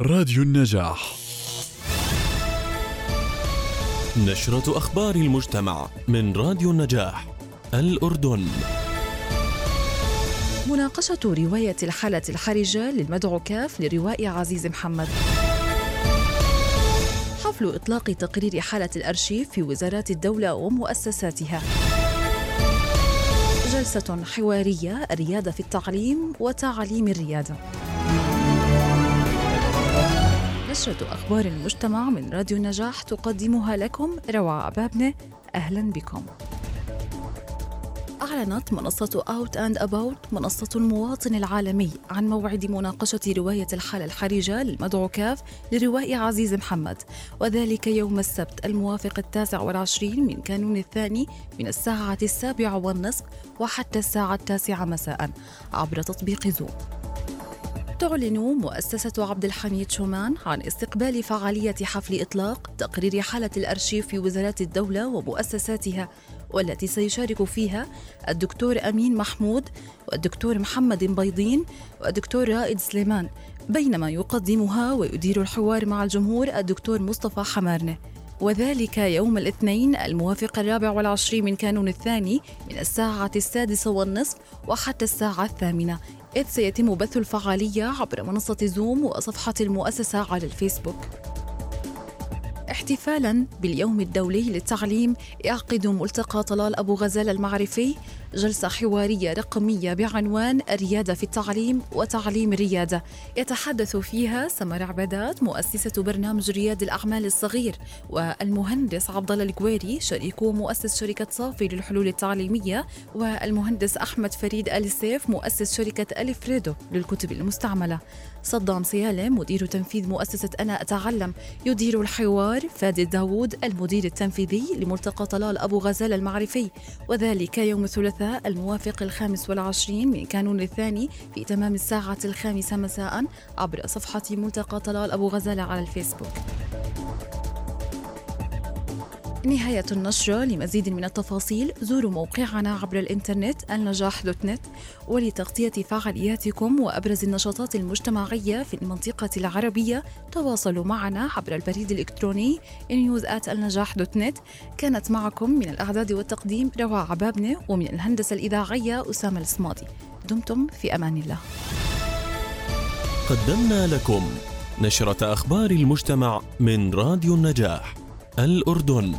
راديو النجاح. نشرة أخبار المجتمع من راديو النجاح الأردن. مناقشة رواية الحالة الحرجة للمدعو كاف لروائي عزيز محمد. حفل إطلاق تقرير حالة الأرشيف في وزارات الدولة ومؤسساتها. جلسة حوارية الريادة في التعليم وتعليم الريادة نشرة أخبار المجتمع من راديو النجاح تقدمها لكم روى عبابنة أهلا بكم. أعلنت منصة أوت أند أباوت منصة المواطن العالمي عن موعد مناقشة رواية الحالة الحرجة للمدعو كاف لروائي عزيز محمد. وذلك يوم السبت الموافق التاسع والعشرين من كانون الثاني من الساعة السابعة والنصف وحتى الساعة التاسعة مساء عبر تطبيق زوم تعلن مؤسسة عبد الحميد شومان عن استقبال فعالية حفل إطلاق تقرير حالة الأرشيف في وزارات الدولة ومؤسساتها والتي سيشارك فيها الدكتور أمين محمود والدكتور محمد بيضين والدكتور رائد سليمان بينما يقدمها ويدير الحوار مع الجمهور الدكتور مصطفى حمارنة. وذلك يوم الاثنين الموافق الرابع والعشرين من كانون الثاني من الساعة السادسة والنصف وحتى الساعة الثامنة. إذ سيتم بث الفعالية عبر منصة زوم وصفحة المؤسسة على الفيسبوك. احتفالا باليوم الدولي للتعليم يعقد ملتقى طلال أبو غزال المعرفي جلسة حوارية رقمية بعنوان الريادة في التعليم وتعليم الريادة. يتحدث فيها سمر عبادات مؤسسة برنامج رياد الأعمال الصغير والمهندس عبد الله القويري شريك ومؤسس شركة صافي للحلول التعليمية والمهندس أحمد فريد آل السيف مؤسس شركة ألف ريدو للكتب المستعملة. صدام سيالة مدير تنفيذ مؤسسة أنا أتعلم يدير الحوار فادي داوود المدير التنفيذي لملتقى طلال أبو غزال المعرفي. وذلك يوم الثلاثاء الموافق الخامس والعشرين من كانون الثاني في تمام الساعة الخامسة مساء عبر صفحة ملتقى طلال أبو غزال على الفيسبوك. نهاية النشرة لمزيد من التفاصيل زوروا موقعنا عبر الإنترنت النجاح دوت نت ولتغطية فعالياتكم وأبرز النشاطات المجتمعية في المنطقة العربية. تواصلوا معنا عبر البريد الإلكتروني news النجاح دوت نت كانت معكم من الإعداد والتقديم روى عبابنة ومن الهندسة الإذاعية أسامة الصمادي. دمتم في أمان الله. قدمنا لكم نشرة أخبار المجتمع من راديو النجاح. الأردن.